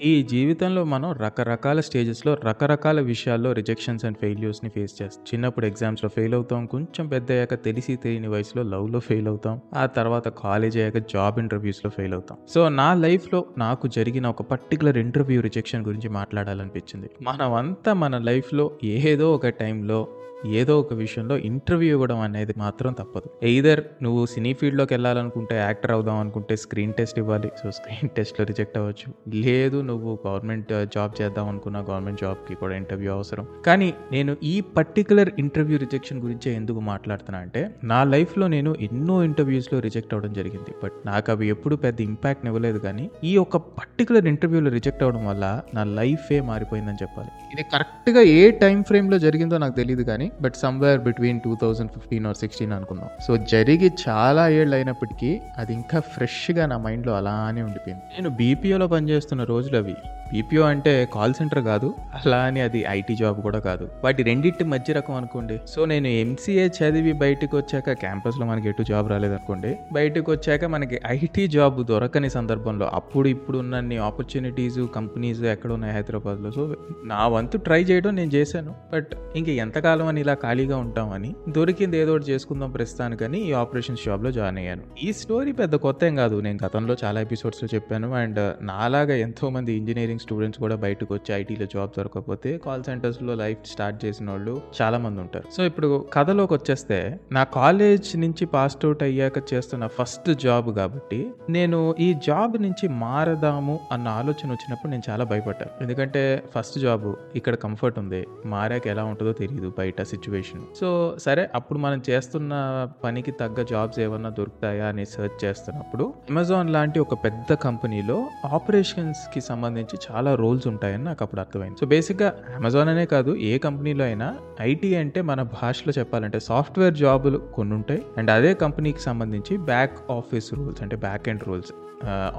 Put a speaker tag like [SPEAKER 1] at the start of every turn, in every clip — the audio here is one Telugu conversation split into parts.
[SPEAKER 1] ఈ జీవితంలో మనం రకరకాల స్టేజెస్‌లో, రకరకాల విషయాల్లో రిజెక్షన్స్ అండ్ ఫెయిల్యూర్స్‌ని ఫేస్ చేస్తాం. చిన్నప్పుడు ఎగ్జామ్స్‌లో ఫెయిల్ అవుతాం. కొంచెం పెద్ద అయ్యాక తెలిసి తెలియని వయసులో లవ్‌లో ఫెయిల్ అవుతాం. ఆ తర్వాత కాలేజ్ అయ్యాక జాబ్ ఇంటర్వ్యూస్‌లో ఫెయిల్ అవుతాం. సో, నా లైఫ్‌లో నాకు జరిగిన ఒక పర్టికులర్ ఇంటర్వ్యూ రిజెక్షన్ గురించి మాట్లాడాలనిపించింది. మనమంతా మన లైఫ్‌లో ఏదో ఒక టైంలో ఏదో ఒక విషయంలో ఇంటర్వ్యూ ఇవ్వడం అనేది మాత్రం తప్పదు. ఎయిదర్ నువ్వు సినీ ఫీల్డ్‌లోకి వెళ్ళాలనుకుంటే, యాక్టర్ అవుదాం అనుకుంటే స్క్రీన్ టెస్ట్ ఇవ్వాలి. సో, స్క్రీన్ టెస్ట్‌లో రిజెక్ట్ అవ్వచ్చు. లేదు నువ్వు గవర్నమెంట్ జాబ్ చేద్దాం అనుకున్న గవర్నమెంట్ జాబ్‌కి కూడా ఇంటర్వ్యూ అవసరం. కానీ నేను ఈ పర్టికులర్ ఇంటర్వ్యూ రిజెక్షన్ గురించి ఎందుకు మాట్లాడుతున్నా అంటే, నా లైఫ్‌లో నేను ఎన్నో ఇంటర్వ్యూస్‌లో రిజెక్ట్ అవ్వడం జరిగింది. బట్ నాకు అవి ఎప్పుడు పెద్ద ఇంపాక్ట్ ఇవ్వలేదు కానీ, ఈ ఒక పర్టికులర్ ఇంటర్వ్యూలో రిజెక్ట్ అవ్వడం వల్ల నా లైఫే మారిపోయిందని చెప్పాలి. ఇది కరెక్ట్‌గా ఏ టైం ఫ్రేమ్‌లో జరిగిందో నాకు తెలియదు కానీ, బట్ సమ్‌వేర్ బిట్వీన్ 2015 ఆర్ 16 అనుకుందాం. సో, జరిగి చాలా ఏళ్ళు అయినప్పటికీ అది ఇంకా ఫ్రెష్‌గా నా మైండ్‌లో అలానే ఉండిపోయింది. నేను బీపీఓలో పనిచేస్తున్న రోజులు అవి బీపీఓ అంటే కాల్ సెంటర్ కాదు. అలా అని అది ఐటీ జాబ్ కూడా కాదు. వాటి రెండింటి మధ్య రకం అనుకోండి. సో, నేను ఎంసీఏ చదివి బయటకు వచ్చాక క్యాంపస్‌లో మనకి ఎటు జాబ్ రాలేదనుకోండి. బయటకు వచ్చాక మనకి ఐటీ జాబ్ దొరకని సందర్భంలో అప్పుడు ఇప్పుడు ఉన్నన్ని ఆపర్చునిటీస్, కంపెనీస్ ఎక్కడ ఉన్నాయి హైదరాబాద్‌లో. సో, నా వంతు ట్రై చేయడం నేను చేశాను. బట్ ఇంక ఎంతకాలం అని ఇలా ఖాళీగా ఉంటామని దొరికింది ఏదో ఒకటి చేసుకుందాం ప్రస్తుతానికని ఈ ఆపరేషన్ జాబ్‌లో జాయిన్ అయ్యాను. ఈ స్టోరీ పెద్ద కొత్త ఏం కాదు. నేను గతంలో చాలా ఎపిసోడ్స్‌లో చెప్పాను. అండ్ నాలాగా ఎంతోమంది ఇంజనీరింగ్ స్టూడెంట్స్ కూడా బయటకు వచ్చి ఐటీలో జాబ్ దొరకకపోతే కాల్ సెంటర్స్‌లో లైఫ్ స్టార్ట్ చేసినోళ్ళు చాలా మంది ఉంటారు. సో, ఇప్పుడు కథలోకి వచ్చేస్తే నా కాలేజ్ నుంచి పాస్డ్ అవుట్ అయ్యాక చేస్తున్న ఫస్ట్ జాబ్ కాబట్టి నేను ఈ జాబ్ నుంచి మారదాము అన్న ఆలోచన వచ్చినప్పుడు నేను చాలా భయపడ్డాను. ఎందుకంటే ఫస్ట్ జాబ్ ఇక్కడ కంఫర్ట్ ఉంది. మారాక ఎలా ఉంటుందో తెలియదు బయట సిచ్యువేషన్ సో, సరే అప్పుడు మనం చేస్తున్న పనికి తగ్గ జాబ్స్ ఏమన్నా దొరుకుతాయా అని సెర్చ్ చేస్తున్నప్పుడు అమెజాన్ లాంటి ఒక పెద్ద కంపెనీలో ఆపరేషన్స్‌కి సంబంధించి చాలా రోల్స్ ఉంటాయని నాకు అప్పుడు అర్థమైంది. సో, బేసిక్‌గా అమెజాన్ అనే కాదు ఏ కంపెనీలో అయినా ఐటీ అంటే మన భాషలో చెప్పాలంటే సాఫ్ట్‌వేర్ జాబులు కొన్ని ఉంటాయి. అండ్ అదే కంపెనీకి సంబంధించి బ్యాక్ ఆఫీస్ రూల్స్ అంటే back end rules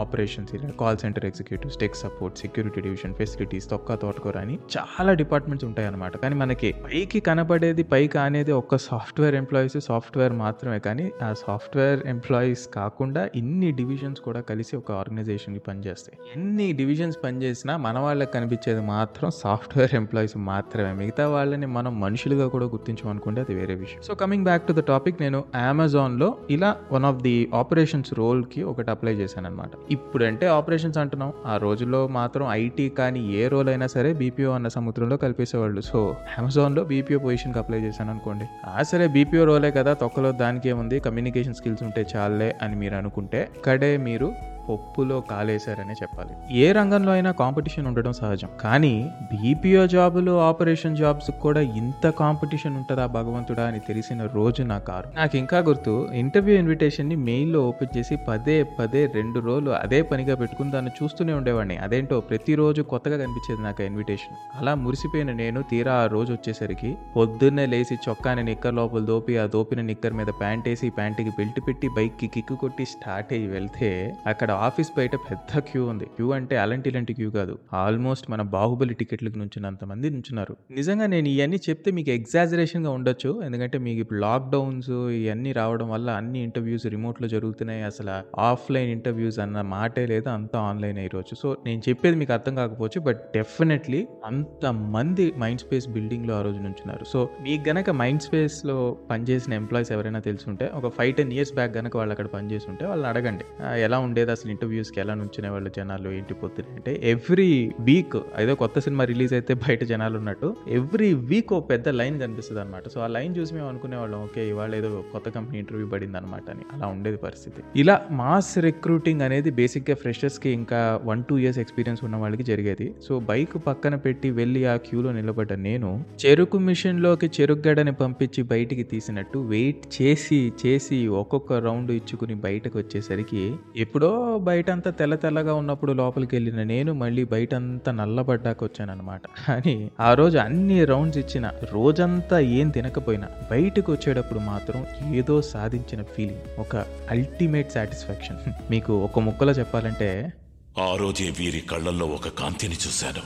[SPEAKER 1] operations call centre executives, tech support, security division, facilities, తొక్క తోటకూర అని చాలా డిపార్ట్మెంట్స్ ఉంటాయి అనమాట కానీ మనకి పైకి కనపడేది పైకి అనేది ఒక్క సాఫ్ట్‌వేర్ ఎంప్లాయీస్, సాఫ్ట్‌వేర్ మాత్రమే కానీ ఆ సాఫ్ట్‌వేర్ ఎంప్లాయీస్ కాకుండా ఇన్ని డివిజన్స్ కూడా కలిసి ఒక ఆర్గనైజేషన్‌కి పనిచేస్తాయి. ఎన్ని డివిజన్స్ పనిచేసినా మన వాళ్ళకి కనిపించేది మాత్రం సాఫ్ట్‌వేర్ ఎంప్లాయీస్ మాత్రమే. మిగతా వాళ్ళని మనం మనుషులుగా కూడా గుర్తించమనుకుంటే అది వేరే విషయం. So, coming back to the topic నేను అమెజాన్‌లో ఇలా వన్ ఆఫ్ ది ఆపరేషన్స్ రోల్‌కి ఒకటి అప్లై చేశానన్నమాట. ఇప్పుడంటే ఆపరేషన్స్ అంటున్నాం. ఆ రోజుల్లో మాత్రం ఐటీ కానీ ఏ రోల్ అయినా సరే బీపీఓ అన్న సముద్రంలో కలిపేసేవాళ్ళు. సో, అమెజాన్‌లో బీపీఓ పొజిషన్‌కి అప్లై చేశాను అనుకోండి. ఆ సరే బీపీఓ రోలే కదా తొక్కలో దానికేముంది కమ్యూనికేషన్ స్కిల్స్ ఉంటే చాలే అని మీరు అనుకుంటే ఇక్కడే మీరు పప్పులో కాలేశారనే చెప్పాలి. ఏ రంగంలో అయినా కాంపిటీషన్ ఉండడం సహజం. కానీ బీపీఓ జాబులు, ఆపరేషన్ జాబ్స్‌కి కూడా ఇంత కాంపిటీషన్ ఉంటుందా భగవంతుడా అని తెలిసిన రోజు నా కారు. నాకు ఇంకా గుర్తు ఇంటర్వ్యూ ఇన్విటేషన్‌ని మెయిల్‌లో ఓపెన్ చేసి పదే పదే రెండు రోజులు అదే పనిగా పెట్టుకుని దాన్ని చూస్తూనే ఉండేవాడిని. అదేంటో ప్రతిరోజు కొత్తగా కనిపించేది నాకు ఇన్విటేషన్. అలా మురిసిపోయిన నేను తీరా ఆ రోజు వచ్చేసరికి పొద్దున్నే లేచి చొక్కాని నిక్కర్ లోపల దోపి ఆ దోపిన నిక్కర్ మీద ప్యాంట్ వేసి ప్యాంట్‌కి బెల్ట్ పెట్టి బైక్‌కి కిక్కు కొట్టి స్టార్ట్ అయ్యి వెళ్తే అక్కడ ఆఫీస్ బయట పెద్ద క్యూ ఉంది. క్యూ అంటే అలాంటి ఇలాంటి క్యూ కాదు. ఆల్మోస్ట్ మన బాహుబలి టికెట్‌లకు నుంచినంత మంది నుంచున్నారు. నిజంగా నేను ఇవన్నీ చెప్తే మీకు ఎగ్జాజరేషన్‌గా ఉండొచ్చు. ఎందుకంటే మీకు ఇప్పుడు లాక్‌డౌన్స్ ఇవన్నీ రావడం వల్ల అన్ని ఇంటర్వ్యూస్ రిమోట్‌లో జరుగుతున్నాయి. అసల ఆఫ్‌లైన్ ఇంటర్వ్యూస్ అన్న మాటే లేదు. అంతా ఆన్లైన్ ఈరోజు. సో, నేను చెప్పేది మీకు అర్థం కాకపోవచ్చు. బట్ డెఫినెట్‌లీ అంత మంది మైండ్ స్పేస్ బిల్డింగ్‌లో ఆ రోజు నుంచున్నారు. సో, మీకు గనక మైండ్ స్పేస్‌లో పనిచేసిన ఎంప్లాయీస్ ఎవరైనా తెలుసుంటే ఒక 5, 10 ఇయర్స్ బ్యాక్ గనక వాళ్ళు అక్కడ పనిచేసుంటే వాళ్ళని అడగండి. ఎలా ఉండేది అసలు ఇంటర్వ్యూస్‌కి ఎలా నుంచునేవాళ్ళు జనాలు ఏంటి పొద్దున అంటే ఎవ్రీ వీక్ ఏదో కొత్త సినిమా రిలీజ్ అయితే బయట జనాలు ఉన్నట్టు ఎవ్రీ వీక్ ఓ పెద్ద లైన్ కనిపిస్తుంది అనమాట సో, ఆ లైన్ చూసి మేము అనుకునేవాళ్ళం ఓకే ఇవాళ ఏదో కొత్త కంపెనీ ఇంటర్వ్యూ పడిందన్నమాట అని. అలా ఉండేది పరిస్థితి. ఇలా మాస్ రిక్రూటింగ్ అనేది బేసిక్‌గా ఫ్రెషర్స్‌కి ఇంకా 1, 2 ఇయర్స్ ఎక్స్‌పీరియన్స్ ఉన్న వాళ్ళకి జరిగేది. సో, బైక్ పక్కన పెట్టి వెళ్ళి ఆ క్యూలో నిలబడ్డ నేను చెరుకు మిషన్‌లోకి చెరుకు గడని పంపించి బయటికి తీసినట్టు వెయిట్ చేసి చేసి ఒక్కొక్క రౌండ్ ఇచ్చుకుని బయటకు వచ్చేసరికి ఎప్పుడో బయటంతా తెల్ల తెల్లగా ఉన్నప్పుడు లోపలికి వెళ్ళిన నేను మళ్ళీ బయటంతా నల్లబడ్డాక వచ్చానమాట అని ఆ రోజు అన్ని రౌండ్స్ ఇచ్చిన రోజంతా ఏం తినకపోయినా బయటకు వచ్చేటప్పుడు మాత్రం ఏదో సాధించిన ఫీలింగ్. ఒక అల్టిమేట్ సాటిస్ఫాక్షన్. మీకు ఒక ముక్కలో చెప్పాలంటే
[SPEAKER 2] ఆ రోజే వీరి కళ్ళల్లో ఒక కాంతిని చూశాను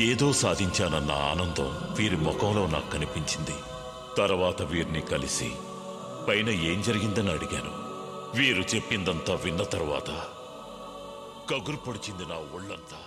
[SPEAKER 2] ఏదో సాధించానన్న ఆనందం వీరి ముఖంలో నాకు కనిపించింది తర్వాత వీరిని కలిసి పైన ఏం జరిగిందని అడిగాను వీరు చెప్పిందంతా విన్న తర్వాత కగురు పొడిచింది నా ఒళ్ళంతా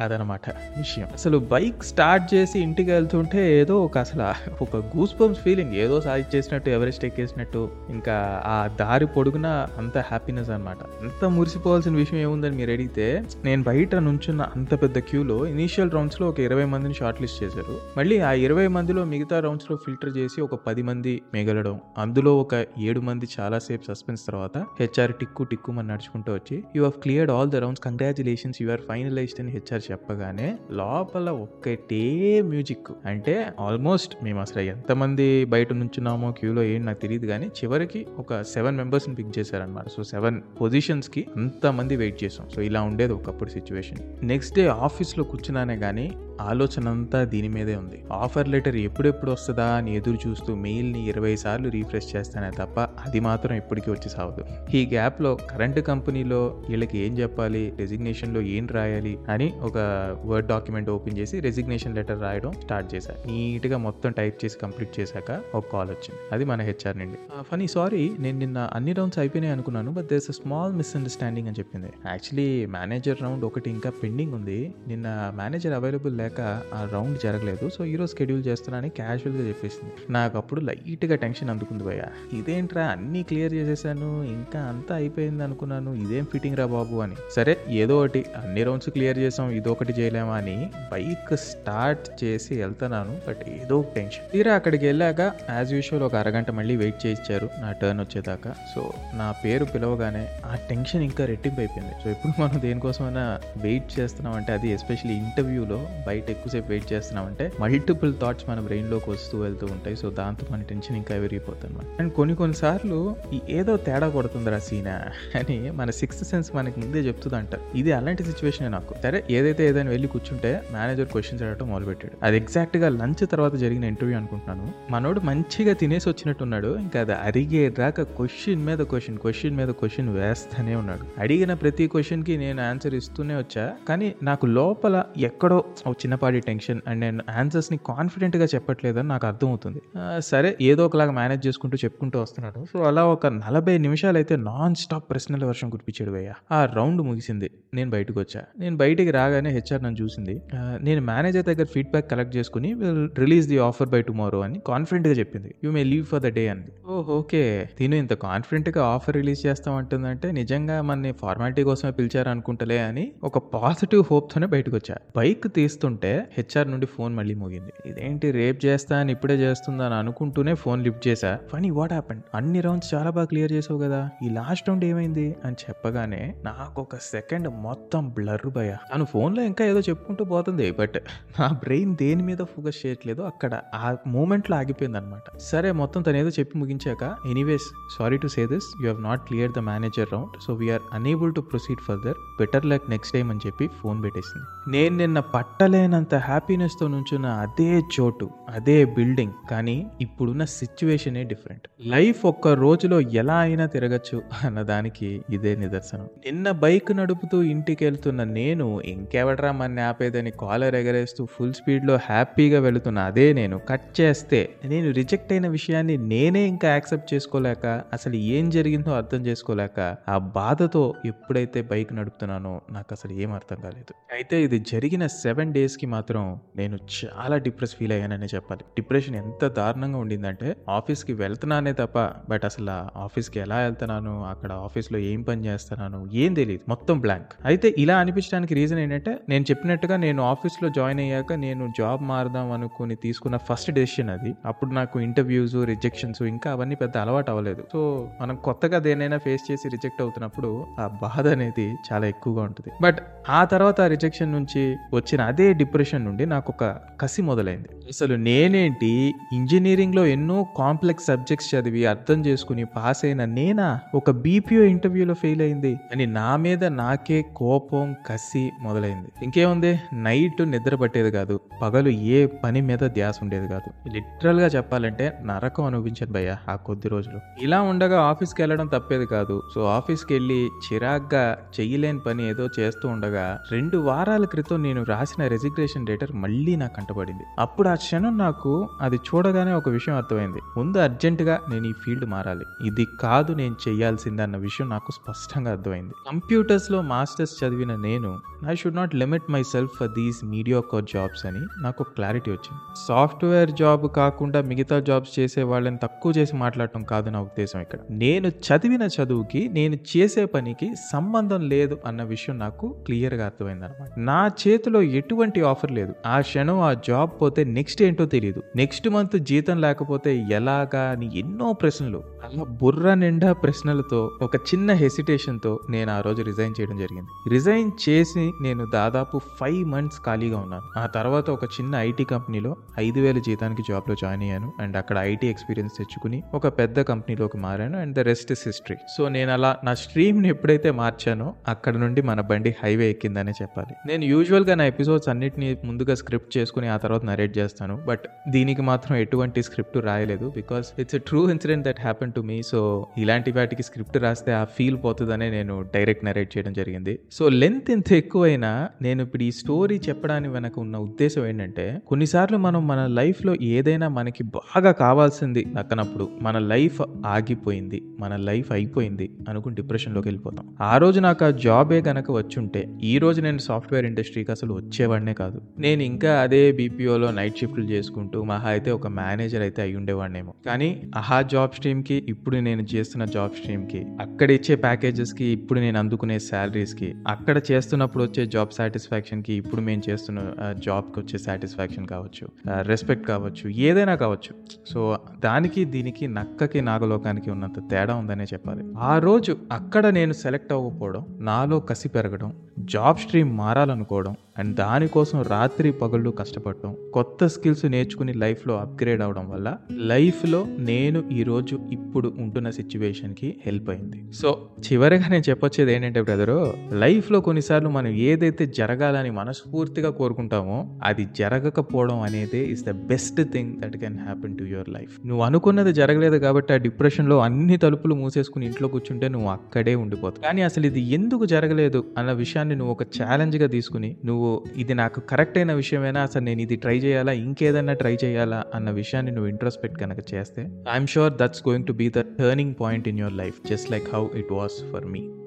[SPEAKER 1] అదనమాట విషయం. అసలు బైక్ స్టార్ట్ చేసి ఇంటికి వెళ్తుంటే ఏదో ఒక అసలు ఒక గూస్ బంప్స్ ఫీలింగ్ ఏదో సాధించేసినట్టు ఎవరెస్ట్ ఎక్కేసినట్టు ఇంకా ఆ దారి పొడుగున అంత హ్యాపీనెస్ అనమాట అంత మురిసిపోవాల్సిన విషయం ఏముందని మీరు అడిగితే నేను బయట నుంచున్న అంత పెద్ద క్యూలో ఇనీషియల్ రౌండ్స్లో ఒక ఇరవై మందిని షార్ట్ లిస్ట్ చేశారు. మళ్ళీ ఆ ఇరవై మందిలో మిగతా రౌండ్స్లో ఫిల్టర్ చేసి ఒక పది మంది మిగలడం అందులో ఒక ఏడు మంది చాలా సేపు సస్పెన్స్ తర్వాత హెచ్ఆర్ టిక్కు టిక్కు మన నడుచుకుంటూ వచ్చి you have cleared all the rounds congratulations you are finalised అని హెచ్ఆర్ చెప్పగానే లోపల ఒక్కటే మ్యూజిక్. అంటే ఆల్మోస్ట్ మేము అసలు ఎంతమంది బయట నుంచున్నామో క్యూలో ఏం నాకు తెలియదు కానీ చివరికి ఒక సెవెన్ మెంబర్స్ని పిక్ చేశారనమాట సో సెవెన్ పొజిషన్స్కి అంతమంది వెయిట్ చేసాం. సో ఇలా ఉండేది ఒకప్పుడు సిచ్యువేషన్. నెక్స్ట్ డే ఆఫీస్లో కూర్చున్నానే కానీ ఆలోచన అంతా దీని మీదే ఉంది. ఆఫర్ లెటర్ ఎప్పుడెప్పుడు వస్తుందా అని ఎదురు చూస్తూ మెయిల్ని ఇరవై సార్లు రీఫ్రెష్ చేస్తానే తప్ప అది మాత్రం ఎప్పటికీ వచ్చి సాగదు ఈ గ్యాప్లో కరెంట్ కంపెనీలో వీళ్ళకి ఏం చెప్పాలి రెసిగ్నేషన్లో ఏం రాయాలి అని ఒక వర్డ్ డాక్యుమెంట్ ఓపెన్ చేసి రెసిగ్నేషన్ లెటర్ రాయడం స్టార్ట్ చేశా. నీట్గా మొత్తం టైప్ చేసి కంప్లీట్ చేశాక ఒక కాల్ వచ్చింది. అది మన హెచ్ఆర్ నుండి. ఫనీ సారీ నేను నిన్న అన్ని రౌండ్స్ అయిపోయినాయి అనుకున్నాను but there's a small misunderstanding అని చెప్పింది. యాక్చువల్లీ మేనేజర్ రౌండ్ ఒకటి ఇంకా పెండింగ్ ఉంది. నిన్న మేనేజర్ అవైలబుల్ లేక ఆ రౌండ్ జరగలేదు. సో ఈరోజు షెడ్యూల్ చేస్తున్నానని క్యాజువల్గా చెప్పేసింది. నాకు అప్పుడు లైట్గా టెన్షన్ అందుకుంది భయ్య. ఇదేంట్రా అన్నీ క్లియర్ చేసేసాను ఇంకా అంతా అయిపోయింది అనుకున్నాను ఇదేం ఫిట్టింగ్ రా బాబు అని. సరే ఏదో ఒకటి అన్ని రౌండ్స్ క్లియర్ చేసాం ఇదొకటి చేయలేమా అని బైక్ స్టార్ట్ చేసి వెళ్తున్నాను బట్ ఏదో ఒక టెన్షన్ తీరా అక్కడికి వెళ్ళాక యాజ్ యూజువల్ ఒక అరగంట మళ్ళీ వెయిట్ చేయించారు నా టర్న్ వచ్చేదాకా. సో నా పేరు పిలవగానే ఆ టెన్షన్ ఇంకా రెట్టింపు అయిపోయింది. సో ఇప్పుడు మనం దేనికోసమైనా వెయిట్ చేస్తున్నాం అంటే అది ఎస్పెషల్లీ ఇంటర్వ్యూలో బయట ఎక్కువసేపు వెయిట్ చేస్తున్నామంటే మల్టిపుల్ థాట్స్ మన బ్రెయిన్లోకి వస్తూ వెళ్తూ ఉంటాయి. సో దాంతో మన టెన్షన్ ఇంకా విరిగిపోతుంది అండ్ కొన్ని కొన్నిసార్లు ఈ ఏదో తేడా కొడుతుందిరా సీనా అని మన సిక్స్త్ సెన్స్ మనకి ముందే చెప్తుంది అంట ఇది అలాంటి సిచ్యువేషన్ నాకు. సరే ఏదైతే ఏదైనా వెళ్ళి కూర్చుంటే మేనేజర్ క్వశ్చన్స్ అడగటం మొదలుపెట్టాడు. అది ఎగ్జాక్ట్గా లంచ్ తర్వాత జరిగిన ఇంటర్వ్యూ అనుకుంటున్నాను. మనోడు మంచిగా తినేసి వచ్చినట్టున్నాడు. ఇంకా అది అరిగేదాకా క్వశ్చన్ మీద క్వశ్చన్ క్వశ్చన్ మీద క్వశ్చన్ వేస్తానే ఉన్నాడు. అడిగిన ప్రతి క్వశ్చన్కి నేను ఆన్సర్ ఇస్తూనే వచ్చా. కానీ నాకు లోపల ఎక్కడో చిన్నపాటి టెన్షన్ అండ్ నేను ఆన్సర్స్ని కాన్ఫిడెంట్గా చెప్పట్లేదని నాకు అర్థమవుతుంది. సరే ఏదో ఒకలాగా మేనేజ్ చేసుకుంటూ చెప్పుకుంటూ వస్తున్నాడు. సో అలా ఒక నలభై నిమిషాలు అయితే నాన్ స్టాప్ ప్రశ్నల వర్షం కురిపించాడు భయ్య. ఆ రౌండ్ ముగిసింది. నేను బయటకు వచ్చా నేను బయటికి రాగానే హెచ్ఆర్ నన్ను చూసింది. నేను మేనేజర్ దగ్గర ఫీడ్బ్యాక్ కలెక్ట్ చేసుకుని will release the offer by tomorrow అని కాన్ఫిడెంట్గా చెప్పింది. You may leave for the day అంది. Oh okay. తిను ఇంత కాన్ఫిడెంట్గా ఆఫర్ రిలీజ్ చేస్తాం అంటుందంటే నిజంగా మన ఫార్మాలిటీ కోసమే పిలిచారు అనుకుంటలే అని ఒక పాజిటివ్ హోప్తోనే బయటకు వచ్చా బైక్ తీస్తుంటే హెచ్ఆర్ నుండి ఫోన్ మళ్ళీ మోగింది. ఇదేంటి రేప్ చేస్తా అని ఇప్పుడే చేస్తుందా అని అనుకుంటూనే ఫోన్ లిఫ్ట్ చేశా. ఫనీ వాట్ హ్యాపెండ్ అన్ని రౌండ్స్ చాలా బాగా క్లియర్ చేసావు కదా. ఈ లాస్ట్ రౌండ్ ఏమైంది? అని చెప్పగానే నాకు ఒక సెకండ్ మొత్తం బ్లర్ భయ. తను ఫోన్లో ఇంకా ఏదో చెప్పుకుంటూ పోతుంది బట్ నా బ్రెయిన్ దేని మీద ఫోకస్ చేయట్లేదు అక్కడ ఆ మూమెంట్లో ఆగిపోయింది అనమాట సరే మొత్తం తను ఏదో చెప్పి ముగించాక anyways sorry to say this you have not clear the manager round so we're unable to proceed further better luck next time అని చెప్పి ఫోన్ పెట్టేసింది. నేను నిన్న పట్టలే హ్యాపీనెస్ హ్యాపీనెస్తో నుంచున్న అదే చోటు అదే బిల్డింగ్ కానీ ఇప్పుడున్న సిచ్యువేషనే డిఫరెంట్. లైఫ్ ఒక్క రోజులో ఎలా అయినా తిరగచ్చు అన్న దానికి ఇదే నిదర్శనం. నిన్న బైక్ నడుపుతూ ఇంటికి వెళ్తున్న నేను ఇంకెవడరా మన ఆపేదని కాలర్ ఎగరేస్తూ ఫుల్ స్పీడ్లో హ్యాపీగా వెళుతున్న అదే నేను కట్ చేస్తే నేను రిజెక్ట్ అయిన విషయాన్ని నేనే ఇంకా యాక్సెప్ట్ చేసుకోలేక అసలు ఏం జరిగిందో అర్థం చేసుకోలేక ఆ బాధతో ఎప్పుడైతే బైక్ నడుపుతున్నానో నాకు అసలు ఏం అర్థం కాలేదు. అయితే ఇది జరిగిన సెవెన్ డేస్ కి మాత్రం నేను చాలా డిప్రెస్ ఫీల్ అయ్యానని చెప్పాలి. డిప్రెషన్ ఎంత దారుణంగా ఉండిందంటే ఆఫీస్కి వెళ్తున్నానే తప్ప బట్ అసలు ఆఫీస్కి ఆఫీస్కి ఎలా వెళ్తున్నాను అక్కడ ఆఫీస్లో ఏం పని చేస్తున్నాను ఏం తెలియదు మొత్తం బ్లాంక్ అయితే ఇలా అనిపించడానికి రీజన్ ఏంటంటే నేను చెప్పినట్టుగా నేను ఆఫీస్లో జాయిన్ అయ్యాక నేను జాబ్ మారదాం అనుకుని తీసుకున్న ఫస్ట్ డెసిషన్ అది. అప్పుడు నాకు ఇంటర్వ్యూస్ రిజెక్షన్స్ ఇంకా అవన్నీ పెద్ద అలవాటు అవ్వలేదు. సో మనం కొత్తగా దేనైనా ఫేస్ చేసి రిజెక్ట్ అవుతున్నప్పుడు ఆ బాధ అనేది చాలా ఎక్కువగా ఉంటుంది. బట్ ఆ తర్వాత ఆ రిజెక్షన్ నుంచి వచ్చిన అదే డిప్రెషన్ నుండి నాకు ఒక కసి మొదలైంది. అసలు నేనేంటి? ఇంజనీరింగ్లో ఎన్నో కాంప్లెక్స్ సబ్జెక్ట్స్ చదివి అర్థం చేసుకుని పాస్ అయిన నేనా? ఒక బీపీఓ ఇంటర్వ్యూలో ఫెయిల్ అయింది అని నా మీద నాకే కోపం కసి మొదలైంది. ఇంకేముంది? నైట్ నిద్ర పట్టేది కాదు. పగలు ఏ పని మీద ధ్యాస ఉండేది కాదు. లిటరల్గా చెప్పాలంటే నరకం అనిపించాను భయ్య ఆ కొద్ది రోజులు. ఇలా ఉండగా ఆఫీస్కి వెళ్ళడం తప్పేది కాదు. సో ఆఫీస్కి వెళ్ళి చిరాగ్గా చెయ్యలేని పని ఏదో చేస్తూ ఉండగా రెండు వారాల క్రితం నేను రాసిన రెసిగ్నేషన్ రెసిగ్నేషన్ డేటర్ మళ్ళీ నాకు కంటపడింది. అప్పుడు ఆ క్షణం నాకు అది చూడగానే ఒక విషయం అర్థమైంది. ముందు అర్జెంటుగా నేను ఈ ఫీల్డ్ మారాలి. ఇది కాదు నేను చేయాల్సింది అన్న విషయం నాకు స్పష్టంగా అర్థమైంది. కంప్యూటర్స్లో మాస్టర్స్ చదివిన నేను I should not limit myself for these mediocre jobs అని నాకు క్లారిటీ వచ్చింది. సాఫ్ట్వేర్ జాబ్ కాకుండా మిగతా జాబ్స్ చేసే వాళ్ళని తక్కువ చేసి మాట్లాడటం కాదు నా ఉద్దేశం ఇక్కడ. నేను చదివిన చదువుకి నేను చేసే పనికి సంబంధం లేదు అన్న విషయం నాకు క్లియర్గా అర్థమైంది అనమాట నా చేతిలో ఎటువంటి ఆఫర్ లేదు. ఆ క్షణం ఆ జాబ్ పోతే నెక్స్ట్ ఏంటో తెలియదు నెక్స్ట్ మంత్ జీతం లేకపోతే ఎలాగా అని ఎన్నో ప్రశ్నలు. అలా బుర్ర నిండా ప్రశ్నలతో ఒక చిన్న హెసిటేషన్తో నేను ఆ రోజు రిజైన్ చేయడం జరిగింది. రిజైన్ చేసి నేను దాదాపు ఫైవ్ మంత్స్ ఖాళీగా ఉన్నాను. ఆ తర్వాత ఒక చిన్న ఐటీ కంపెనీలో ఐదు వేల జీతానికి జాబ్లో జాయిన్ అయ్యాను. అండ్ అక్కడ ఐటీ ఎక్స్పీరియన్స్ తెచ్చుకుని ఒక పెద్ద కంపెనీలోకి మారాను. And the rest is history so నేను అలా నా స్ట్రీమ్ని ఎప్పుడైతే మార్చానో అక్కడ నుండి మన బండి హైవే ఎక్కిందనే చెప్పాలి. నేను యూజువల్గా నా ఎపిసోడ్స్ అన్ని అన్నిటిని ముందుగా స్క్రిప్ట్ చేసుకుని ఆ తర్వాత నరేట్ చేస్తాను. బట్ దీనికి మాత్రం ఎటువంటి స్క్రిప్ట్ రాయలేదు because it's a true incident that happen to me. So ఇలాంటి వాటికి స్క్రిప్ట్ రాస్తే ఆ ఫీల్ పోతుందనే నేను డైరెక్ట్ నరేట్ చేయడం జరిగింది. సో లెంత్ ఇంత ఎక్కువైనా నేను ఇప్పుడు ఈ స్టోరీ చెప్పడానికి వెనక ఉన్న ఉద్దేశం ఏంటంటే కొన్నిసార్లు మనం మన లైఫ్లో ఏదైనా మనకి బాగా కావాల్సింది దక్కనప్పుడు మన లైఫ్ ఆగిపోయింది మన లైఫ్ అయిపోయింది అనుకుని డిప్రెషన్లోకి వెళ్ళిపోతాం. ఆ రోజు నాకు ఆ జాబే కనుక వచ్చుంటే ఈ రోజు నేను సాఫ్ట్వేర్ ఇండస్ట్రీకి అసలు వచ్చేవాడినే కాదు. నేను ఇంకా అదే బీపీఓలో నైట్ షిఫ్ట్లు చేసుకుంటూ మహా అయితే ఒక మేనేజర్ అయితే అయి ఉండేవాడినేమో. కానీ ఆహా జాబ్ స్ట్రీమ్కి ఇప్పుడు నేను చేస్తున్న జాబ్ స్ట్రీమ్కి అక్కడ ఇచ్చే ప్యాకేజెస్కి ఇప్పుడు నేను అందుకునే శాలరీస్కి అక్కడ చేస్తున్నప్పుడు వచ్చే జాబ్ సాటిస్ఫాక్షన్కి ఇప్పుడు మేము చేస్తున్న జాబ్కి వచ్చే సాటిస్ఫాక్షన్ కావచ్చు రెస్పెక్ట్ కావచ్చు ఏదైనా కావచ్చు. సో దానికి దీనికి నక్కకి నాగలోకానికి ఉన్నంత తేడా ఉందనే చెప్పాలి. ఆ రోజు అక్కడ నేను సెలెక్ట్ అవ్వకపోవడం నాలో కసి పెరగడం జాబ్ స్ట్రీమ్ మారాలనుకోవడం అండ్ దానికోసం రాత్రి పగళ్ళు కష్టపడటం కొత్త స్కిల్స్ నేర్చుకుని లైఫ్లో అప్గ్రేడ్ అవడం వల్ల లైఫ్లో నేను ఈరోజు ఇప్పుడు ఉంటున్న సిచ్యువేషన్కి హెల్ప్ అయింది. సో చివరిగా నేను చెప్పొచ్చేది ఏంటంటే బ్రదరు లైఫ్లో కొన్నిసార్లు మనం ఏదైతే జరగాలని మనస్ఫూర్తిగా కోరుకుంటామో అది జరగకపోవడం అనేది is the best thing that can happen to your life నువ్వు అనుకున్నది జరగలేదు కాబట్టి ఆ డిప్రెషన్లో అన్ని తలుపులు మూసేసుకుని ఇంట్లో కూర్చుంటే నువ్వు అక్కడే ఉండిపోతావు. కానీ అసలు ఇది ఎందుకు జరగలేదు అన్న విషయాన్ని నువ్వు ఒక ఛాలెంజ్గా తీసుకుని నువ్వు ఇది నాకు కరెక్ట్ అయిన విషయమైనా? అసలు నేను ఇది ట్రై చేయాలా? ఇంకేదన్నా ట్రై చేయాలా? అన్న విషయాన్ని నువ్వు ఇంట్రస్పెక్ట్ కనుక చేస్తే I'm sure that's going to be the turning point in your life just like how it was for me